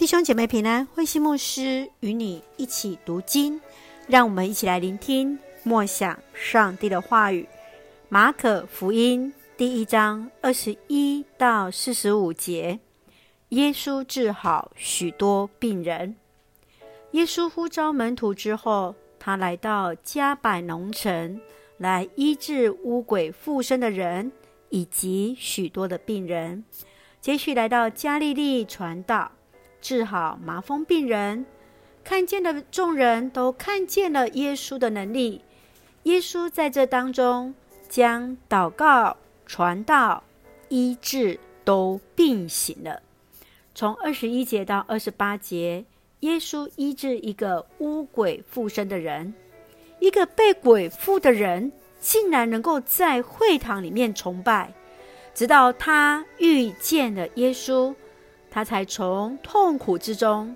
弟兄姐妹平安，慧馨牧师与你一起读经，让我们一起来聆听默想上帝的话语。马可福音第一章二十一到四十五节，耶稣治好许多病人。耶稣呼召门徒之后，他来到加百农城，来医治污鬼附身的人以及许多的病人。接续来到加利利传道。治好麻风病人，看见的众人都看见了耶稣的能力。耶稣在这当中将祷告、传道、医治都并行了。从二十一节到二十八节，耶稣医治一个污鬼附身的人，一个被鬼附的人竟然能够在会堂里面崇拜，直到他遇见了耶稣。他才从痛苦之中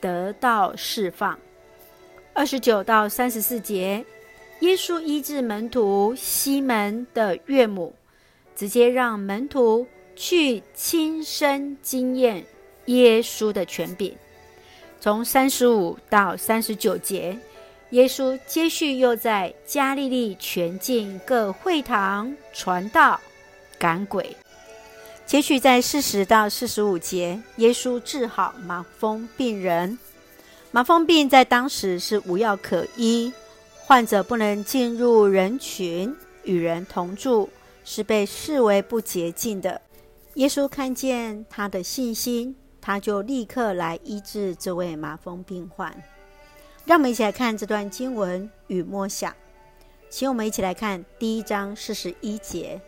得到释放。二十九到三十四节，耶稣医治门徒西门的岳母，直接让门徒去亲身经验耶稣的权柄。从三十五到三十九节，耶稣接续又在加利利全境各会堂传道赶鬼。接续在四十到四十五节，耶稣治好麻风病人。麻风病在当时是无药可医，患者不能进入人群与人同住，是被视为不洁净的。耶稣看见他的信心，他就立刻来医治这位麻风病患。让我们一起来看这段经文与默想，请我们一起来看第一章四十一节。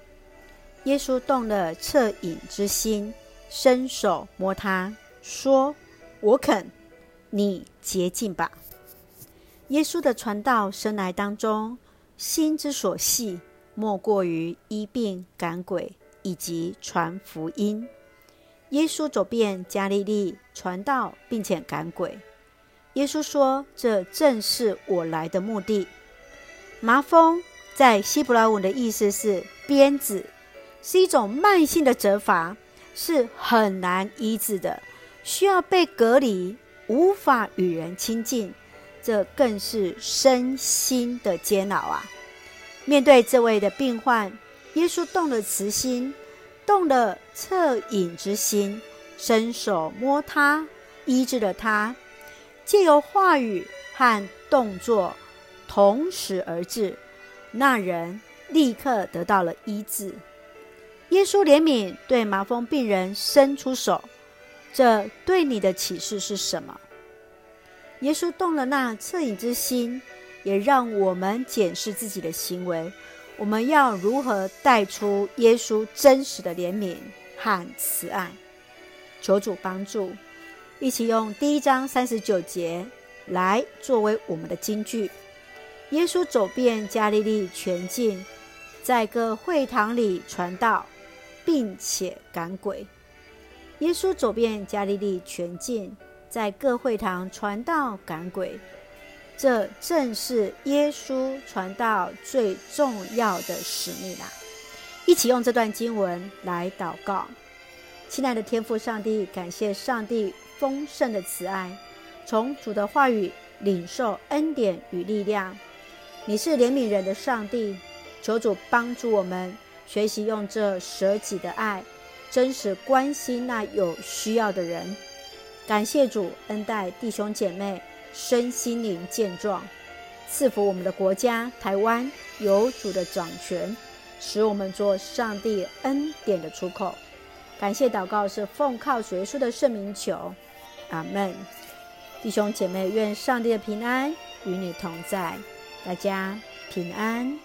耶稣动了恻隐之心，伸手摸他，说：“我肯，你洁净吧。”耶稣的传道生涯当中，心之所系，莫过于医病赶鬼以及传福音。耶稣走遍加利利，传道并且赶鬼。耶稣说：“这正是我来的目的。”麻风在希伯来文的意思是鞭子。是一种慢性的责罚，是很难医治的，需要被隔离，无法与人亲近，这更是身心的煎熬啊！面对这位的病患，耶稣动了慈心，动了恻隐之心，伸手摸他，医治了他，借由话语和动作同时而至，那人立刻得到了医治。耶稣怜悯，对麻风病人伸出手，这对你的启示是什么？耶稣动了那恻隐之心，也让我们检视自己的行为。我们要如何带出耶稣真实的怜悯和慈爱？求主帮助，一起用第一章三十九节来作为我们的金句。耶稣走遍加利利全境，在各会堂里传道。并且赶鬼。耶稣走遍加利利全境，在各会堂传道赶鬼。这正是耶稣传道最重要的使命啦！一起用这段经文来祷告。亲爱的天父上帝，感谢上帝丰盛的慈爱，从主的话语领受恩典与力量。你是怜悯人的上帝，求主帮助我们。学习用这舍己的爱，真实关心那有需要的人。感谢主恩待弟兄姐妹身心灵健壮，赐福我们的国家台湾有主的掌权，使我们做上帝恩典的出口。感谢祷告是奉靠主耶稣的圣名求，阿门。弟兄姐妹，愿上帝的平安与你同在，大家平安。